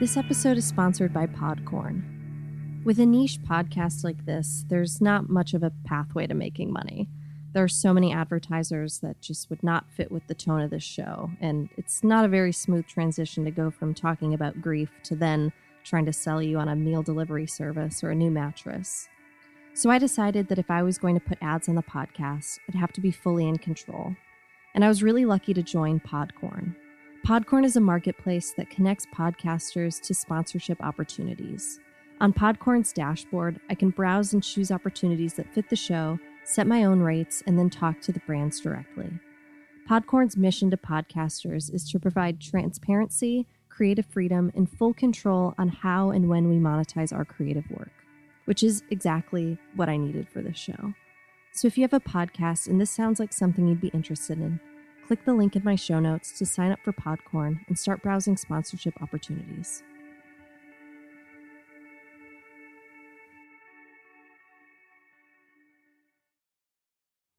This episode is sponsored by Podcorn. With a niche podcast like this, there's not much of a pathway to making money. There are so many advertisers that just would not fit with the tone of this show, and it's not a very smooth transition to go from talking about grief to then trying to sell you on a meal delivery service or a new mattress. So I decided that if I was going to put ads on the podcast, I'd have to be fully in control. And I was really lucky to join Podcorn. Podcorn is a marketplace that connects podcasters to sponsorship opportunities. On Podcorn's dashboard, I can browse and choose opportunities that fit the show, set my own rates, and then talk to the brands directly. Podcorn's mission to podcasters is to provide transparency, creative freedom, and full control on how and when we monetize our creative work, which is exactly what I needed for this show. So if you have a podcast and this sounds like something you'd be interested in, click the link in my show notes to sign up for Podcorn and start browsing sponsorship opportunities.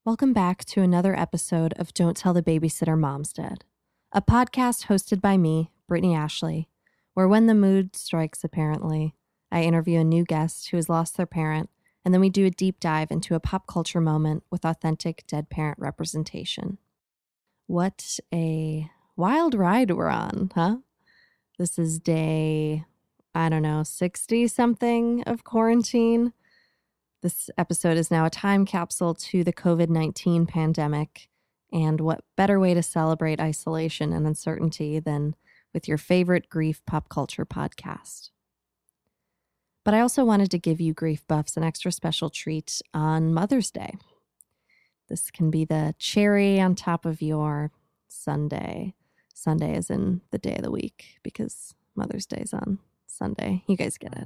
Welcome back to another episode of Don't Tell the Babysitter Mom's Dead, a podcast hosted by me, Brittany Ashley, where when the mood strikes, apparently, I interview a new guest who has lost their parent, and then we do a deep dive into a pop culture moment with authentic dead parent representation. What a wild ride we're on, huh? This is day, I don't know, 60 something of quarantine. This episode is now a time capsule to the COVID 19 pandemic. And what better way to celebrate isolation and uncertainty than with your favorite grief pop culture podcast? But I also wanted to give you grief buffs an extra special treat on Mother's Day. This can be the cherry on top of your Sunday. Sunday is in the day of the week because Mother's Day is on Sunday. You guys get it.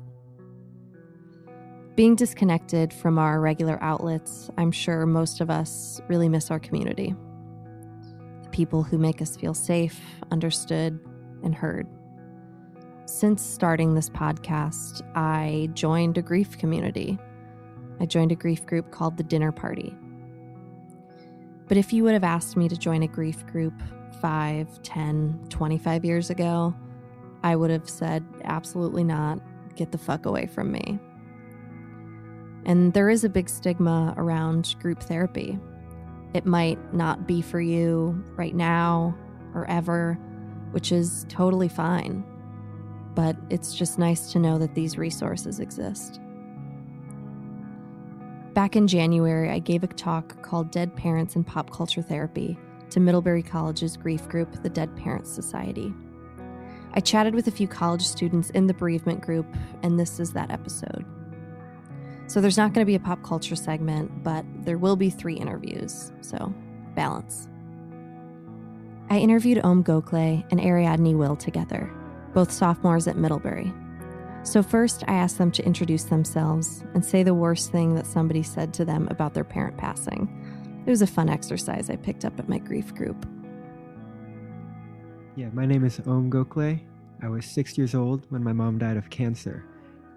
Being disconnected from our regular outlets, I'm sure most of us really miss our community. The people who make us feel safe, understood, and heard. Since starting this podcast, I joined a grief community. I joined a grief group called The Dinner Party. But if you would have asked me to join a grief group 5, 10, 25 years ago, I would have said, absolutely not. Get the fuck away from me. And there is a big stigma around group therapy. It might not be for you right now or ever, which is totally fine. But it's just nice to know that these resources exist. Back in January, I gave a talk called Dead Parents and Pop Culture Therapy to Middlebury College's grief group, the Dead Parents Society. I chatted with a few college students in the bereavement group, and this is that episode. So there's not going to be a pop culture segment, but there will be three interviews, so balance. I interviewed Om Gokhale and Ariadne Will together, both sophomores at Middlebury. So, first, I asked them to introduce themselves and say the worst thing that somebody said to them about their parent passing. It was a fun exercise I picked up at my grief group. Yeah, my name is Om Gokhale. I was six years old when my mom died of cancer.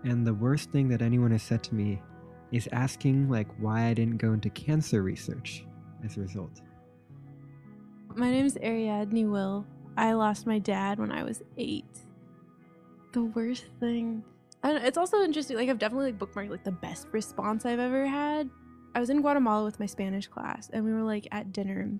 And the worst thing that anyone has said to me is asking like why I didn't go into cancer research as a result. My name is Ariadne Will. I lost my dad when I was eight. The worst thing. And it's also interesting. Like I've definitely like bookmarked like the best response I've ever had. I was in Guatemala with my Spanish class, and we were like at dinner,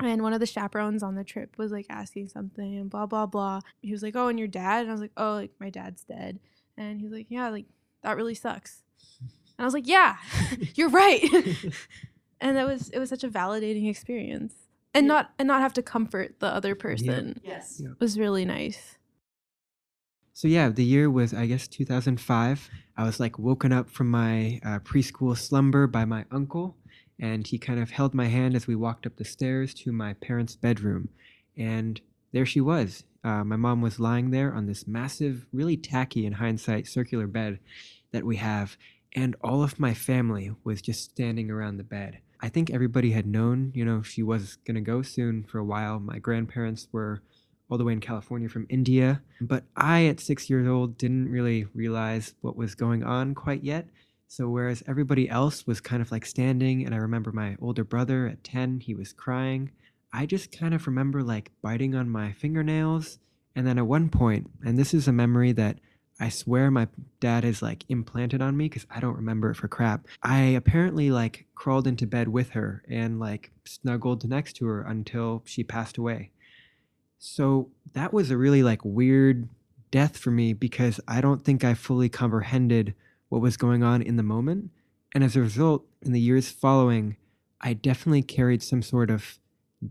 and one of the chaperones on the trip was like asking something and blah blah blah. He was like, "Oh, and your dad?" And I was like, "Oh, like my dad's dead." And he's like, yeah, like that really sucks. And I was like, yeah, you're right. and that was it was such a validating experience. And yeah. not and not have to comfort the other person. Yeah. Yes. Yeah. Was really nice. So yeah, the year was I guess 2005. I was like woken up from my uh, preschool slumber by my uncle, and he kind of held my hand as we walked up the stairs to my parents' bedroom, and there she was, uh, my mom was lying there on this massive, really tacky in hindsight, circular bed that we have, and all of my family was just standing around the bed. I think everybody had known, you know, she was to go soon for a while. My grandparents were all the way in California from India. But I, at six years old, didn't really realize what was going on quite yet. So, whereas everybody else was kind of like standing, and I remember my older brother at 10, he was crying. I just kind of remember like biting on my fingernails And then at one point, and this is a memory that I swear my dad is like implanted on me because I don't remember it for crap. I apparently like crawled into bed with her and like snuggled next to her until she passed away. So that was a really like weird death for me because I don't think I fully comprehended what was going on in the moment. And as a result, in the years following, I definitely carried some sort of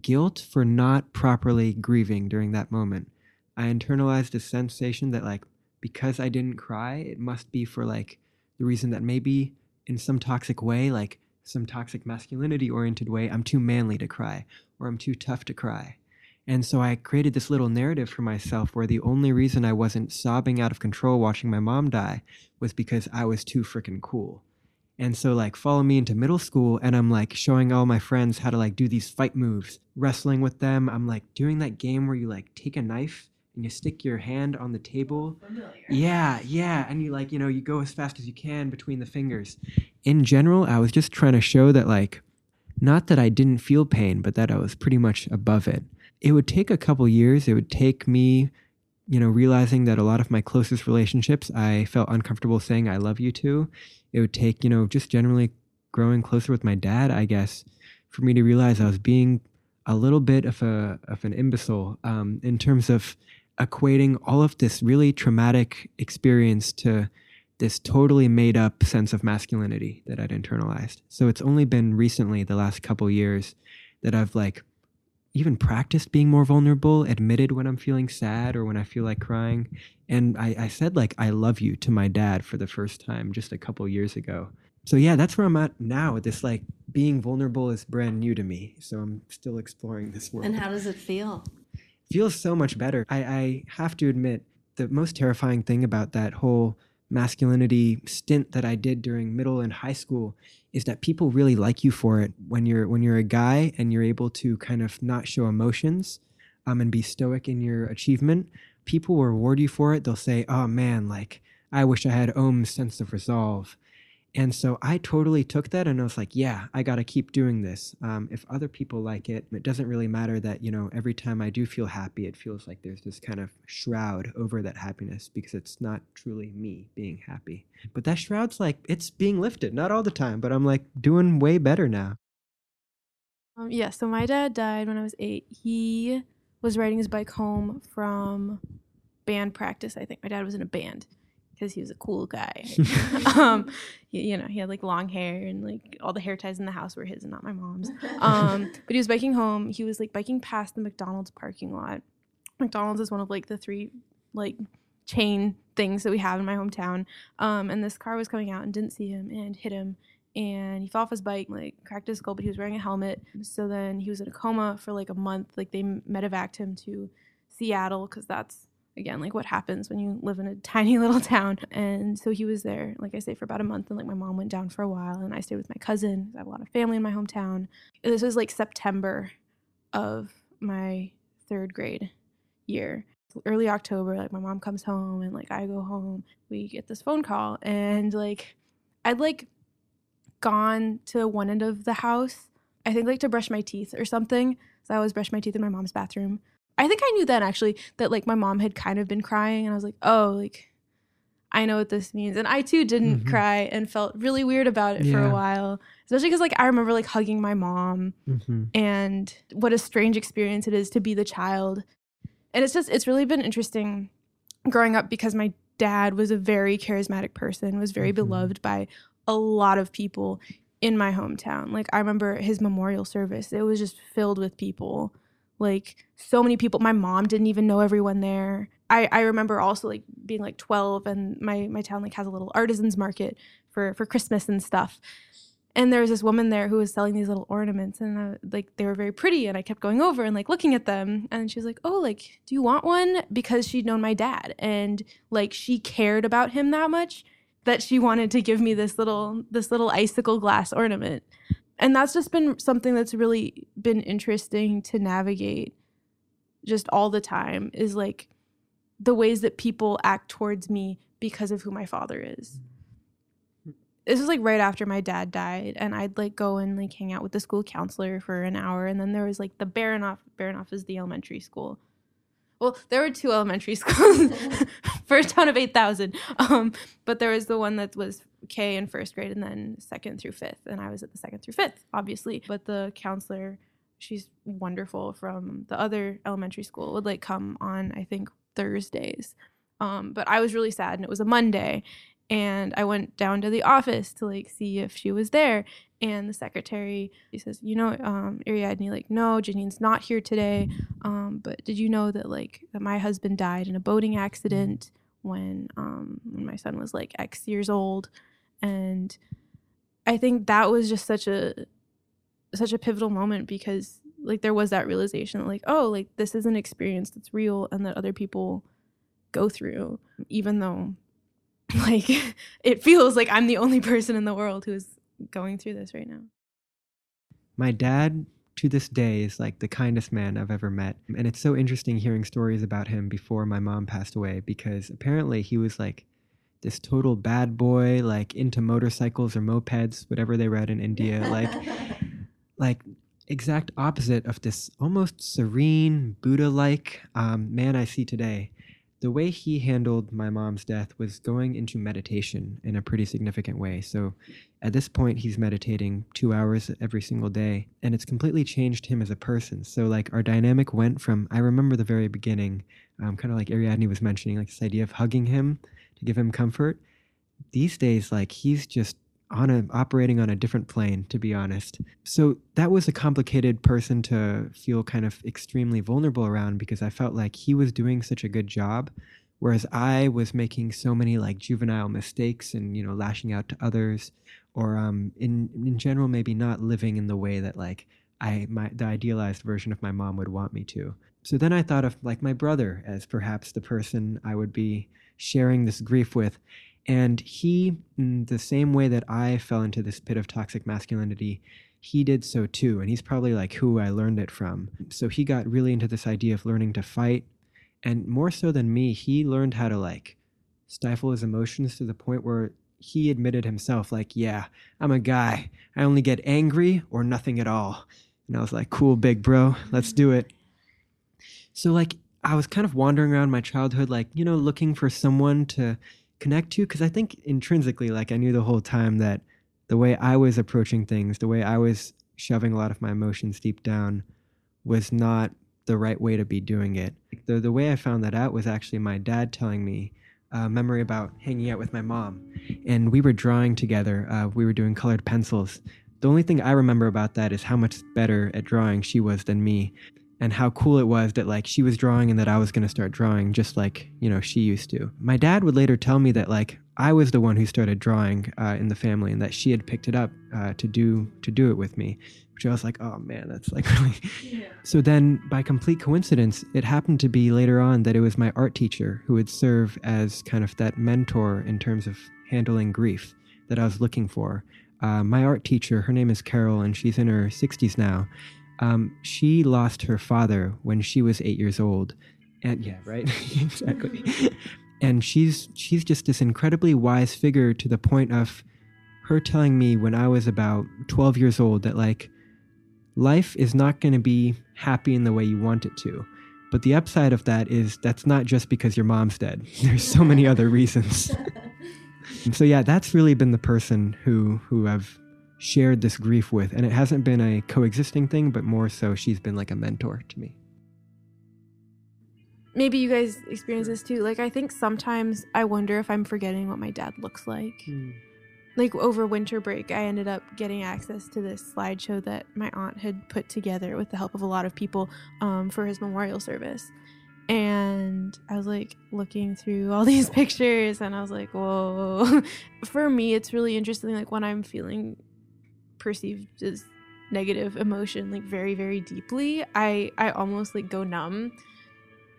guilt for not properly grieving during that moment. I internalized a sensation that like because I didn't cry, it must be for like the reason that maybe in some toxic way, like some toxic masculinity oriented way, I'm too manly to cry or I'm too tough to cry. And so I created this little narrative for myself where the only reason I wasn't sobbing out of control watching my mom die was because I was too freaking cool. And so like follow me into middle school and I'm like showing all my friends how to like do these fight moves, wrestling with them. I'm like doing that game where you like take a knife and you stick your hand on the table. Familiar. Yeah, yeah, and you like, you know, you go as fast as you can between the fingers. In general, I was just trying to show that like not that I didn't feel pain, but that I was pretty much above it. It would take a couple years. It would take me, you know, realizing that a lot of my closest relationships I felt uncomfortable saying I love you to. It would take, you know, just generally growing closer with my dad, I guess, for me to realize I was being a little bit of a of an imbecile um, in terms of equating all of this really traumatic experience to this totally made up sense of masculinity that I'd internalized. So it's only been recently, the last couple years, that I've like even practiced being more vulnerable, admitted when I'm feeling sad or when I feel like crying. And I, I said like I love you to my dad for the first time just a couple years ago. So yeah, that's where I'm at now. This like being vulnerable is brand new to me. So I'm still exploring this world And how does it feel? feels so much better. I, I have to admit, the most terrifying thing about that whole masculinity stint that I did during middle and high school is that people really like you for it when you're when you're a guy and you're able to kind of not show emotions um, and be stoic in your achievement. People will reward you for it. They'll say, "Oh man, like I wish I had Om's sense of resolve." And so I totally took that and I was like, yeah, I got to keep doing this. Um, if other people like it, it doesn't really matter that, you know, every time I do feel happy, it feels like there's this kind of shroud over that happiness because it's not truly me being happy. But that shroud's like, it's being lifted, not all the time, but I'm like doing way better now. Um, yeah, so my dad died when I was eight. He was riding his bike home from band practice. I think my dad was in a band because he was a cool guy. um, he, you know, he had like long hair and like all the hair ties in the house were his and not my mom's. Um, but he was biking home. He was like biking past the McDonald's parking lot. McDonald's is one of like the three like chain things that we have in my hometown. Um, and this car was coming out and didn't see him and hit him and he fell off his bike, like cracked his skull, but he was wearing a helmet. So then he was in a coma for like a month. Like they medevaced him to Seattle because that's again like what happens when you live in a tiny little town. And so he was there, like I say, for about a month. And like my mom went down for a while, and I stayed with my cousin. I have a lot of family in my hometown. This was like September of my third grade year early October, like my mom comes home and like I go home. We get this phone call and like I'd like gone to one end of the house. I think like to brush my teeth or something. So I always brush my teeth in my mom's bathroom. I think I knew then actually that like my mom had kind of been crying and I was like, "Oh, like I know what this means." And I too didn't Mhm. cry and felt really weird about it for a while. Especially cuz like I remember like hugging my mom Mm-hmm. and what a strange experience it is to be the child. And it's just it's really been interesting growing up because my dad was a very charismatic person, was very Mhm. beloved by a lot of people in my hometown. Like I remember his memorial service, it was just filled with people. Like so many people. My mom didn't even know everyone there. I, I remember also like being like 12 and my, my town like has a little artisans market for, for Christmas and stuff and there was this woman there who was selling these little ornaments and uh, like they were very pretty and i kept going over and like looking at them and she was like oh like do you want one because she'd known my dad and like she cared about him that much that she wanted to give me this little this little icicle glass ornament and that's just been something that's really been interesting to navigate just all the time is like the ways that people act towards me because of who my father is. This was like right after my dad died and i'd like go and like hang out with the school counselor for an hour and then there was like the Baranof Baranof is the elementary school. Well, there were two elementary schools. For a town of 8,000. Um, but there was the one that was K in first grade and then second through fifth. And I was at the second through fifth, obviously. But the counselor, she's wonderful from the other elementary school, would like come on, I think, Thursdays. Um, but I was really sad and it was a Monday. And I went down to the office to like see if she was there. And the secretary, he says, you know, um, Ariadne, like, no, Janine's not here today. Um, but did you know that like that my husband died in a boating accident when um when my son was like X years old? And I think that was just such a such a pivotal moment because like there was that realization like, oh, like this is an experience that's real and that other people go through, even though like it feels like I'm the only person in the world who is going through this right now. My dad, to this day, is like the kindest man I've ever met. And it's so interesting hearing stories about him before my mom passed away because apparently he was like this total bad boy, like into motorcycles or mopeds, whatever they read in India. Like, like exact opposite of this almost serene, Buddha like um, man I see today the way he handled my mom's death was going into meditation in a pretty significant way. So at this point, he's meditating two hours every single day, and it's completely changed him as a person. So, like, our dynamic went from, I remember the very beginning, um, kind of like Ariadne was mentioning, like this idea of hugging him to give him comfort. These days, like, he's just on a operating on a different plane to be honest so that was a complicated person to feel kind of extremely vulnerable around because i felt like he was doing such a good job whereas i was making so many like juvenile mistakes and you know lashing out to others or um in in general maybe not living in the way that like i my the idealized version of my mom would want me to so then i thought of like my brother as perhaps the person i would be sharing this grief with and he, the same way that I fell into this pit of toxic masculinity, he did so too. And he's probably like who I learned it from. So he got really into this idea of learning to fight. And more so than me, he learned how to like stifle his emotions to the point where he admitted himself, like, yeah, I'm a guy. I only get angry or nothing at all. And I was like, cool, big bro, let's do it. So, like, I was kind of wandering around my childhood, like, you know, looking for someone to connect to because I think intrinsically, like I knew the whole time that the way I was approaching things, the way I was shoving a lot of my emotions deep down, was not the right way to be doing it. The the way I found that out was actually my dad telling me a memory about hanging out with my mom, and we were drawing together. Uh, we were doing colored pencils. The only thing I remember about that is how much better at drawing she was than me and how cool it was that like she was drawing and that I was going to start drawing just like, you know, she used to. My dad would later tell me that like I was the one who started drawing uh, in the family and that she had picked it up uh, to do to do it with me. Which I was like, oh man, that's like really. Yeah. So then, by complete coincidence, it happened to be later on that it was my art teacher who would serve as kind of that mentor in terms of handling grief that I was looking for. Uh, my art teacher, her name is Carol, and she's in her 60s now. Um, she lost her father when she was eight years old, and yeah, right, exactly. and she's she's just this incredibly wise figure to the point of her telling me when I was about twelve years old that like life is not going to be happy in the way you want it to. But the upside of that is that's not just because your mom's dead. There's so many other reasons. so yeah, that's really been the person who who I've shared this grief with. And it hasn't been a coexisting thing, but more so she's been like a mentor to me. Maybe you guys experience this too. Like, I think sometimes I wonder if I'm forgetting what my dad looks like. Mm. Like, over winter break, I ended up getting access to this slideshow that my aunt had put together with the help of a lot of people um, for his memorial service and I was like looking through all these pictures and I was like, whoa. For me, it's really interesting. Like when I'm feeling perceived as negative emotion like very very deeply i i almost like go numb.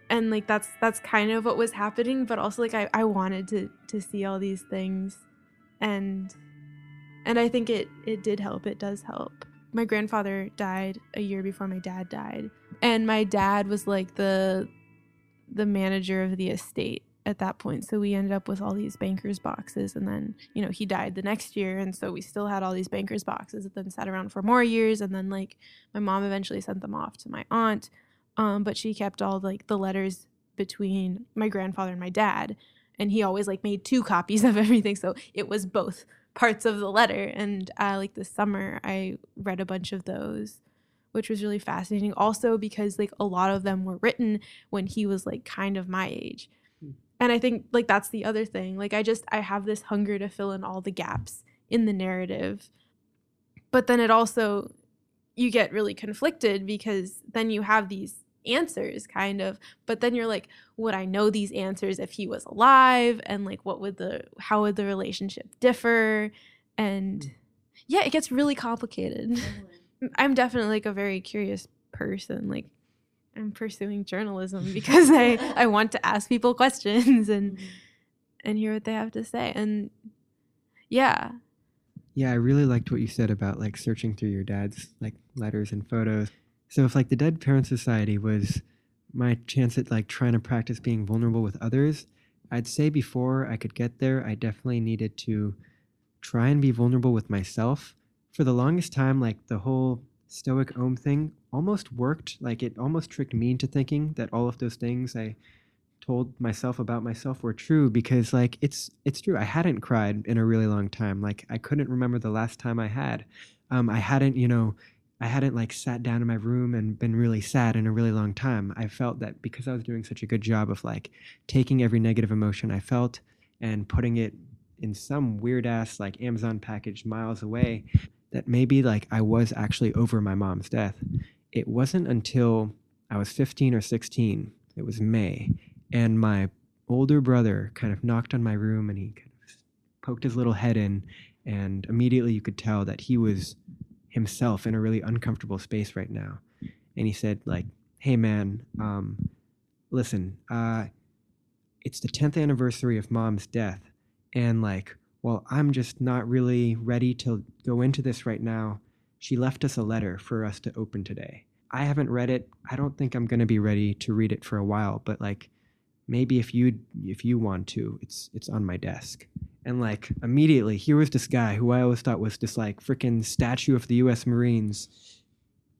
And like that's that's kind of what was happening but also like i i wanted to to see all these things. And and i think it it did help. It does help. My grandfather died a year before my dad died. And my dad was like the the manager of the estate at that point. So we ended up with all these bankers boxes and then, you know, he died the next year and so we still had all these bankers boxes that then sat around for more years and then like my mom eventually sent them off to my aunt. Um, but she kept all like the letters between my grandfather and my dad and he always like made two copies of everything so it was both parts of the letter and uh, like this summer i read a bunch of those which was really fascinating also because like a lot of them were written when he was like kind of my age. And i think like that's the other thing. Like i just i have this hunger to fill in all the gaps in the narrative. But then it also you get really conflicted because then you have these answers kind of. But then you're like would i know these answers if he was alive? And like what would the how would the relationship differ? And mm. yeah it gets really complicated. I'm definitely like a very curious person. Like i'm pursuing journalism because i i want to ask people questions and mm-hmm. and hear what they have to say and yeah Yeah, I really liked what you said about like searching through your dad's like letters and photos. So if like the Dead Parent Society was my chance at like trying to practice being vulnerable with others, I'd say before I could get there, I definitely needed to try and be vulnerable with myself. For the longest time, like the whole stoic Om thing almost worked. Like it almost tricked me into thinking that all of those things I told myself about myself were true because like it's it's true. I hadn't cried in a really long time. Like i couldn't remember the last time i had. Um, i hadn't you know i hadn't like sat down in my room and been really sad in a really long time. I felt that because i was doing such a good job of like taking every negative emotion i felt and putting it in some weird ass like amazon package miles away that maybe like i was actually over my mom's death it wasn't until i was 15 or 16 it was may and my older brother kind of knocked on my room and he kind of poked his little head in and immediately you could tell that he was himself in a really uncomfortable space right now. And he said like hey man um, listen uh, it's the 10th anniversary of mom's death and like well i'm just not really ready to go into this right now she left us a letter for us to open today. I haven't read it. I don't think i'm going to be ready to read it for a while but like maybe if you if you want to it's it's on my desk. And like immediately here was this guy who i always thought was this like freaking statue of the us marines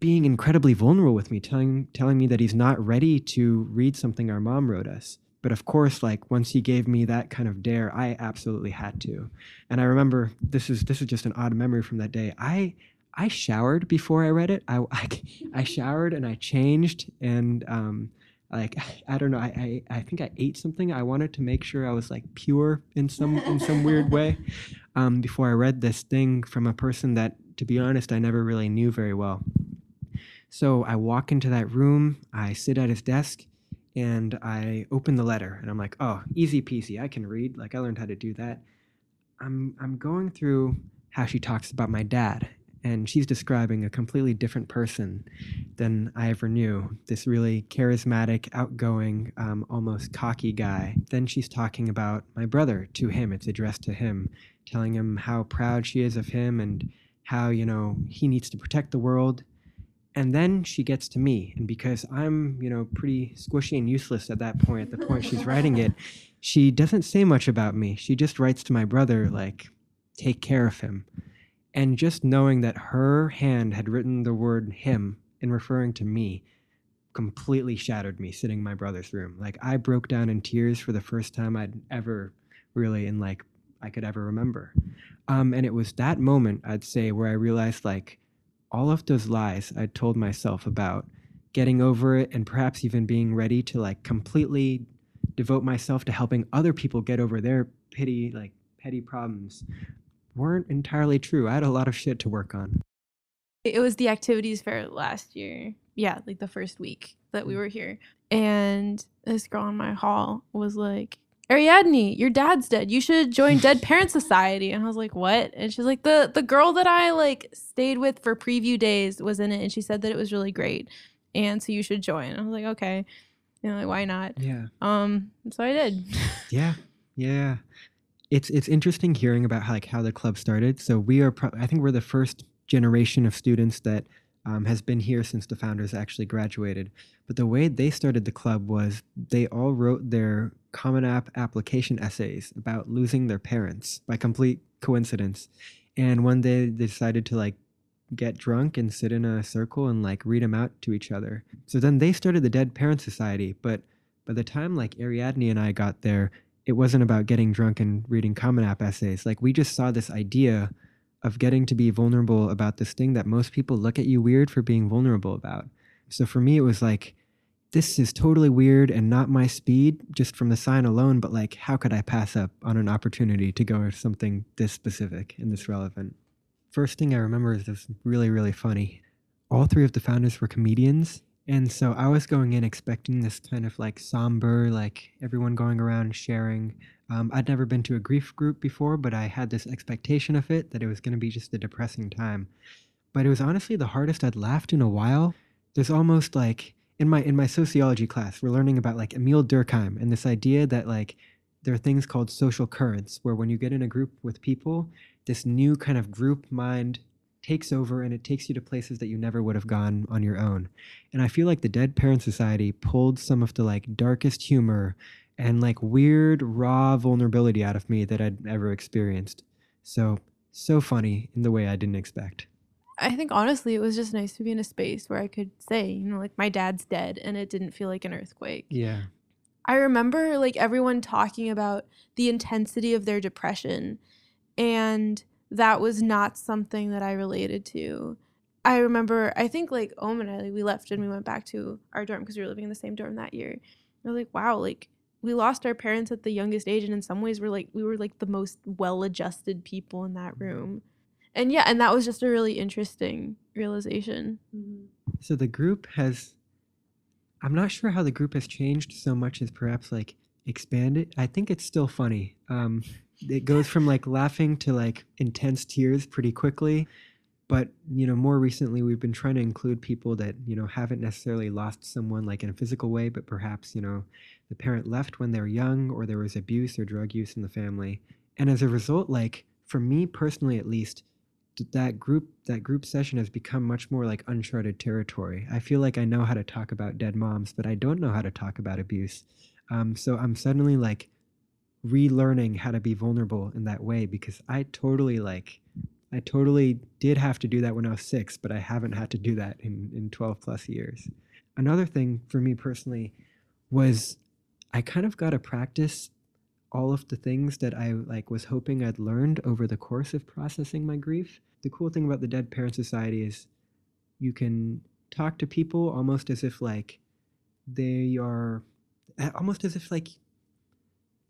being incredibly vulnerable with me telling telling me that he's not ready to read something our mom wrote us. But of course like once he gave me that kind of dare i absolutely had to. And i remember this is this is just an odd memory from that day. I i showered before i read it i i, I showered and i changed and um like I don't know. I, I I think I ate something. I wanted to make sure I was like pure in some in some weird way. Um, before I read this thing from a person that, to be honest, I never really knew very well. So I walk into that room. I sit at his desk, and I open the letter, and I'm like, oh, easy peasy. I can read. Like I learned how to do that. I'm I'm going through how she talks about my dad and she's describing a completely different person than I ever knew. This really charismatic, outgoing, um, almost cocky guy. Then she's talking about my brother to him. It's addressed to him, telling him how proud she is of him and how, you know, he needs to protect the world. And then she gets to me. And because I'm, you know, pretty squishy and useless at that point, at the point she's writing it, she doesn't say much about me. She just writes to my brother, like, take care of him. And just knowing that her hand had written the word him in referring to me completely shattered me sitting in my brother's room. Like I broke down in tears for the first time I'd ever really in like I could ever remember. Um, and it was that moment I'd say where I realized like all of those lies I'd told myself about getting over it and perhaps even being ready to like completely devote myself to helping other people get over their pity like petty problems weren't entirely true. I had a lot of shit to work on. It was the activities fair last year. Yeah, like the first week that we were here. And this girl in my hall was like, Ariadne, your dad's dead. You should join Dead Parent Society. And I was like, what? And she's like, the the girl that I like stayed with for preview days was in it, and she said that it was really great, and so you should join. I was like, okay, you know, like why not? Yeah. Um, so I did. Yeah. Yeah. It's it's interesting hearing about how, like how the club started. So we are, pro- I think we're the first generation of students that um, has been here since the founders actually graduated. But the way they started the club was they all wrote their Common App application essays about losing their parents by complete coincidence. And one day they decided to like get drunk and sit in a circle and like read them out to each other. So then they started the Dead Parent Society, but By the time like Ariadne and I got there, it wasn't about getting drunk and reading Common App essays. Like we just saw this idea of getting to be vulnerable about this thing that most people look at you weird for being vulnerable about. So for me, it was like, this is totally weird and not my speed just from the sign alone, but like, how could I pass up on an opportunity to go with something this specific and this relevant? First thing I remember is this really, really funny. All three of the founders were comedians. And so I was going in expecting this kind of like somber, like everyone going around sharing. Um, I'd never been to a grief group before, but I had this expectation of it that it was going to be just a depressing time. But it was honestly the hardest I'd laughed in a while. There's almost like in my in my sociology class, we're learning about like Emile Durkheim and this idea that like there are things called social currents where when you get in a group with people, this new kind of group mind takes over and it takes you to places that you never would have gone on your own. And I feel like the Dead Parent Society pulled some of the like darkest humor and like weird raw vulnerability out of me that I'd ever experienced. So so funny in the way I didn't expect. I think honestly, it was just nice to be in a space where I could say, you know, like my dad's dead and it didn't feel like an earthquake. Yeah. I remember like everyone talking about the intensity of their depression and that was not something that I related to. I remember, I think like Om and I, like, we left and we went back to our dorm because we were living in the same dorm that year. I was like, wow, like we lost our parents at the youngest age, and in some ways, we're like we were like the most well-adjusted people in that room. And yeah, and that was just a really interesting realization. So the group has I'm not sure how the group has changed so much as perhaps like expanded. I think it's still funny. Um, it goes from like laughing to like intense tears pretty quickly. But you know, more recently we've been trying to include people that you know haven't necessarily lost someone like in a physical way, but perhaps you know the parent left when they were young, or there was abuse or drug use in the family, and as a result, like for me personally at least, that group that group session has become much more like uncharted territory. I feel like I know how to talk about dead moms, but I don't know how to talk about abuse. Um, so I'm suddenly like relearning how to be vulnerable in that way because I totally like I totally did have to do that when I was six, but I haven't had to do that in, in 12 plus years. Another thing for me personally was I kind of got to practice all of the things that I like was hoping I'd learned over the course of processing my grief. The cool thing about the Dead Parent Society is you can talk to people almost as if like they are almost as if like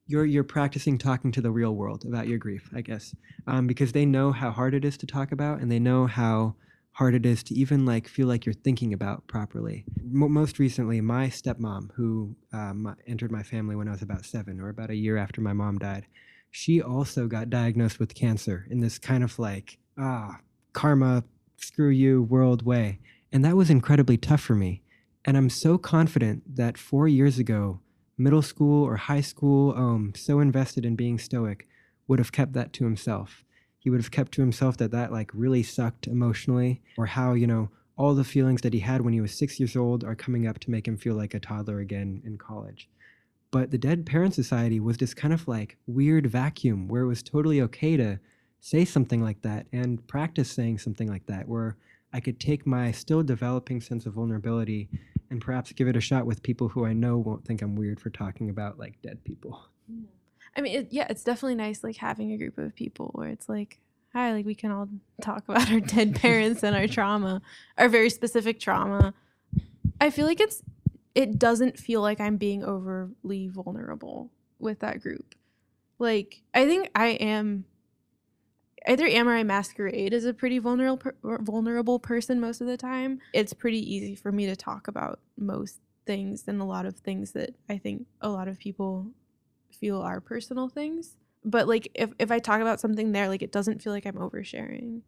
you're you're practicing talking to the real world about your grief, I guess, um, because they know how hard it is to talk about, and they know how hard it is to even like feel like you're thinking about properly. M- most recently, my stepmom, who um, entered my family when I was about seven, or about a year after my mom died, she also got diagnosed with cancer in this kind of like ah karma, screw you world way, and that was incredibly tough for me. And I'm so confident that four years ago middle school or high school, um, so invested in being stoic, would have kept that to himself. He would have kept to himself that that like really sucked emotionally, or how you know all the feelings that he had when he was six years old are coming up to make him feel like a toddler again in college. But the Dead Parent Society was this kind of like weird vacuum where it was totally okay to say something like that and practice saying something like that, where I could take my still developing sense of vulnerability and perhaps give it a shot with people who I know won't think I'm weird for talking about like dead people. I mean, it, yeah, it's definitely nice like having a group of people where it's like, hi, like we can all talk about our dead parents and our trauma, our very specific trauma. I feel like it's it doesn't feel like I'm being overly vulnerable with that group. Like, I think I am either am or I masquerade as a pretty vulnerable vulnerable person most of the time. It's pretty easy for me to talk about most things and a lot of things that I think a lot of people feel are personal things. But like if if I talk about something there, like it doesn't feel like I'm oversharing.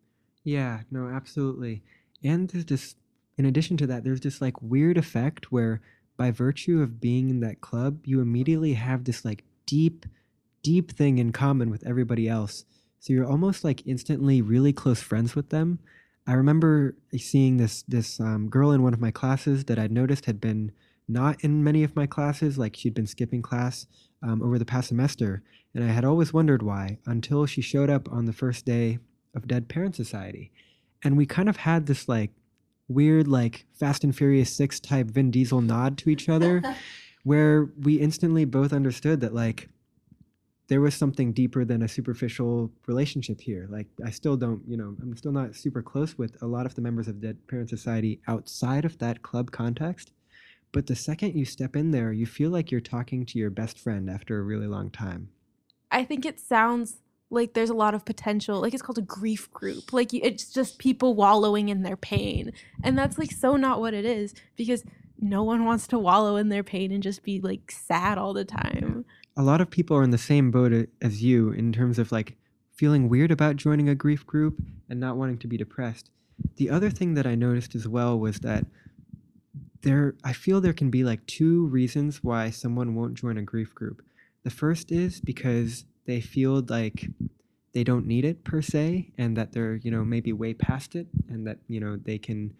Yeah, no, absolutely. And there's this, in addition to that, there's this like weird effect where by virtue of being in that club, you immediately have this like deep, deep thing in common with everybody else. So you're almost like instantly really close friends with them. I remember seeing this this um, girl in one of my classes that I'd noticed had been not in many of my classes, like she'd been skipping class um, over the past semester, and I had always wondered why until she showed up on the first day of Dead Parent Society, and we kind of had this like weird like Fast and Furious Six type Vin Diesel nod to each other where we instantly both understood that like there was something deeper than a superficial relationship here. Like I still don't, you know, I'm still not super close with a lot of the members of Dead Parent Society outside of that club context. But the second you step in there, you feel like you're talking to your best friend after a really long time. I think it sounds like there's a lot of potential. Like it's called a grief group. Like it's just people wallowing in their pain. And that's like so not what it is because no one wants to wallow in their pain and just be like sad all the time a lot of people are in the same boat as you in terms of like feeling weird about joining a grief group and not wanting to be depressed. The other thing that I noticed as well was that there I feel there can be like two reasons why someone won't join a grief group. The first is because they feel like they don't need it per se and that they're, you know, maybe way past it and that, you know, they can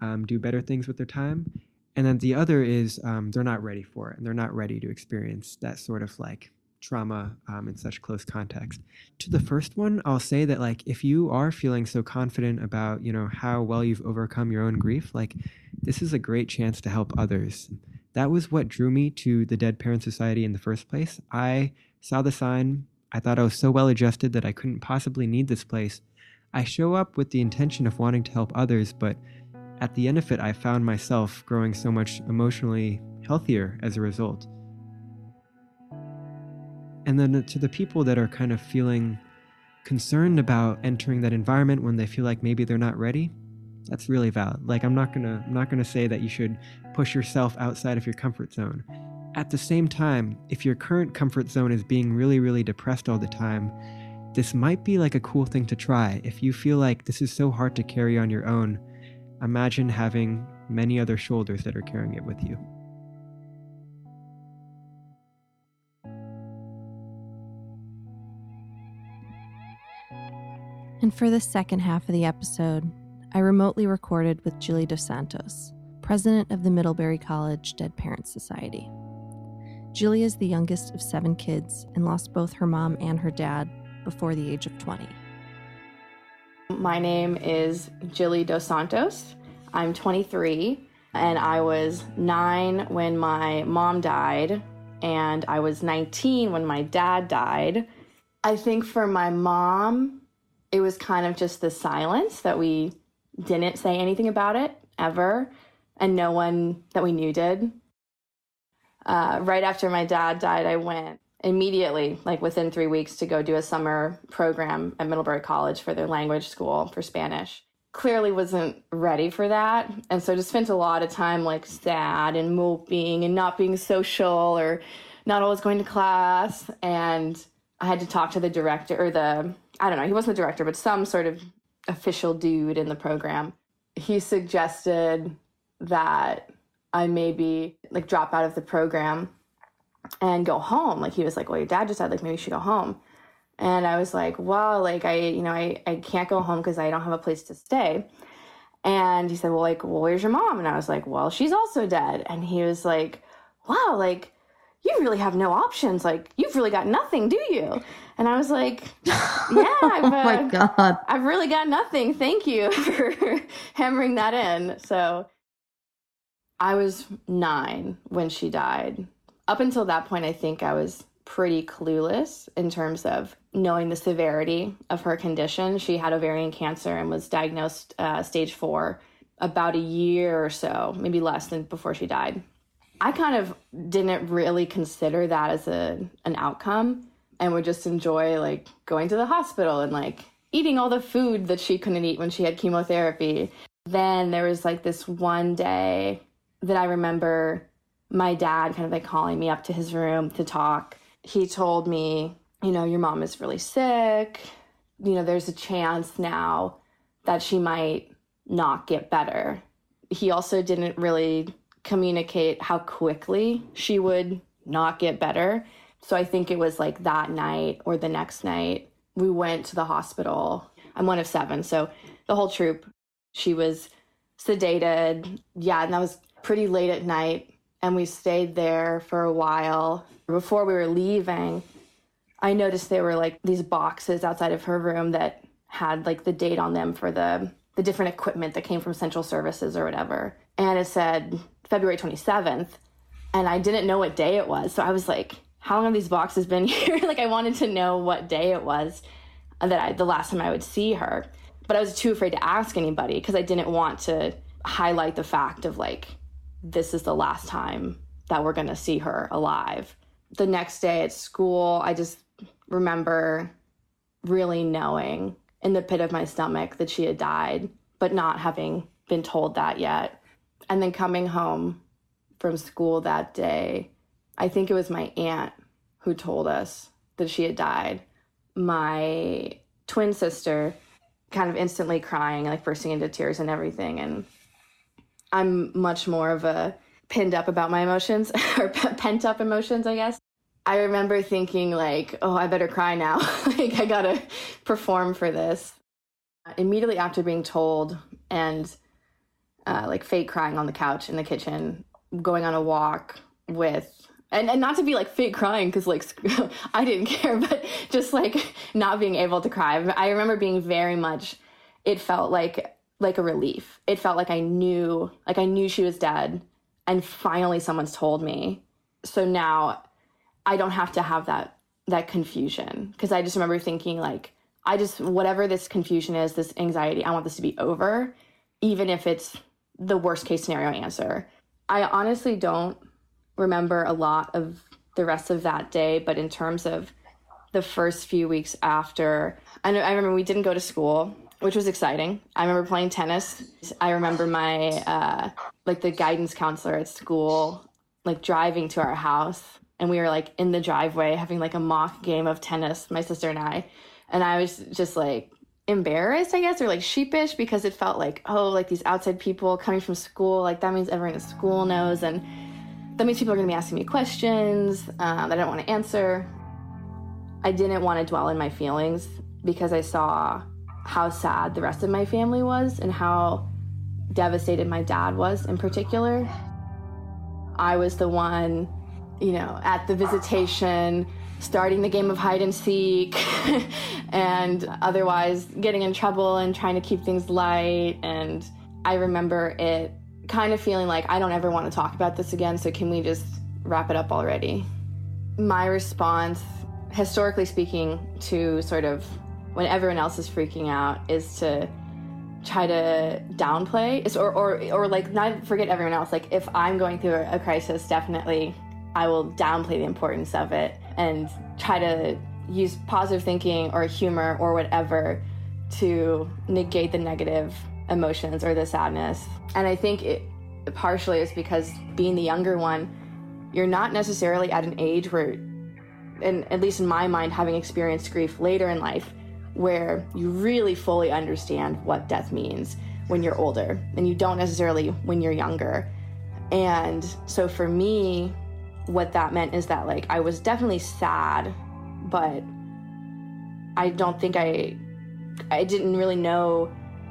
um, do better things with their time and then the other is um, they're not ready for it. And they're not ready to experience that sort of like trauma um, in such close context. To the first one i'll say that like if you are feeling so confident about you know how well you've overcome your own grief like this is a great chance to help others. That was what drew me to the dead parent society in the first place. I saw the sign. I thought i was so well adjusted that i couldn't possibly need this place. I show up with the intention of wanting to help others but at the end of it, I found myself growing so much emotionally healthier as a result. And then to the people that are kind of feeling concerned about entering that environment when they feel like maybe they're not ready, that's really valid. Like I'm not to I'm not to say that you should push yourself outside of your comfort zone. At the same time, if your current comfort zone is being really really depressed all the time, this might be like a cool thing to try. If you feel like this is so hard to carry on your own, imagine having many other shoulders that are carrying it with you. And for the second half of the episode, I remotely recorded with Julie Dos Santos, president of the Middlebury College Dead Parents Society. Julie is the youngest of seven kids and lost both her mom and her dad before the age of 20. My name is Julie Dos Santos. I'm 23, and I was nine when my mom died, and I was 19 when my dad died. I think for my mom, it was kind of just the silence that we didn't say anything about it ever, and no one that we knew did. Uh, right after my dad died, I went immediately, like within three weeks, to go do a summer program at Middlebury College for their language school for Spanish. Clearly wasn't ready for that. And so just spent a lot of time like sad and moping and not being social or not always going to class. And I had to talk to the director or the, I don't know, he wasn't the director, but some sort of official dude in the program. He suggested that I maybe like drop out of the program and go home. Like he was like, well, your dad just died. Like maybe you should go home. And I was like, well, like I, you know, I, I can't go home because I don't have a place to stay. And he said, well, like, well, where's your mom? And I was like, well, she's also dead. And he was like, wow, like you really have no options. Like you've really got nothing, do you? And I was like, yeah, I've, oh my uh, God. I've really got nothing. Thank you for hammering that in. So I was nine when she died up until that point, I think I was pretty clueless in terms of knowing the severity of her condition. She had ovarian cancer and was diagnosed uh, stage four about a year or so, maybe less than before she died. I kind of didn't really consider that as a an outcome and would just enjoy like going to the hospital and like eating all the food that she couldn't eat when she had chemotherapy. Then there was like this one day that I remember my dad kind of like calling me up to his room to talk. He told me, you know, your mom is really sick. You know, there's a chance now that she might not get better. He also didn't really communicate how quickly she would not get better. So I think it was like that night or the next night, we went to the hospital. I'm one of seven. So the whole troop, she was sedated. Yeah, and that was pretty late at night and we stayed there for a while. Before we were leaving, I noticed there were like these boxes outside of her room that had like the date on them for the the different equipment that came from central services or whatever. And it said February 27th. and I didn't know what day it was. So I was like, how long have these boxes been here? like I wanted to know what day it was that I the last time I would see her. But I was too afraid to ask anybody because I didn't want to highlight the fact of like this is the last time that we're going to see her alive. The next day at school, I just remember really knowing in the pit of my stomach that she had died, but not having been told that yet. And then coming home from school that day, I think it was my aunt who told us that she had died. My twin sister kind of instantly crying, like bursting into tears and everything. And I'm much more of a pinned up about my emotions or pent up emotions, I guess. I remember thinking like, oh, I better cry now. like I gotta perform for this. Immediately after being told and uh, like fake crying on the couch in the kitchen, going on a walk with and, and not to be like fake crying because like I didn't care, but just like not being able to cry. I remember being very much. It felt like like a relief. It felt like I knew like I knew she was dead, and finally someone's told me. So now I don't have to have that that confusion because I just remember thinking like I just whatever this confusion is, this anxiety, I want this to be over, even if it's the worst case scenario answer. I honestly don't remember a lot of the rest of that day, but in terms of the first few weeks after, I, I remember we didn't go to school, which was exciting. I remember playing tennis. I remember my uh, like the guidance counselor at school like driving to our house and we were like in the driveway having like a mock game of tennis, my sister and I. And I was just like embarrassed, I guess, or like sheepish because it felt like, oh, like these outside people coming from school, like that means everyone in school knows. And that means people are going to be asking me questions um, that I don't want to answer. I didn't want to dwell in my feelings because I saw how sad the rest of my family was and how devastated my dad was in particular. I was the one you know, at the visitation, starting the game of hide and seek, and otherwise getting in trouble and trying to keep things light. And I remember it kind of feeling like, I don't ever want to talk about this again, so can we just wrap it up already? My response, historically speaking, to sort of when everyone else is freaking out is to try to downplay or, or or like not forget everyone else like if i'm going through a, a crisis definitely I will downplay the importance of it and try to use positive thinking or humor or whatever to negate the negative emotions or the sadness. And I think it partially is because being the younger one, you're not necessarily at an age where, and at least in my mind, having experienced grief later in life, where you really fully understand what death means when you're older, and you don't necessarily when you're younger. And so for me, what that meant is that like I was definitely sad, but I don't think I I didn't really know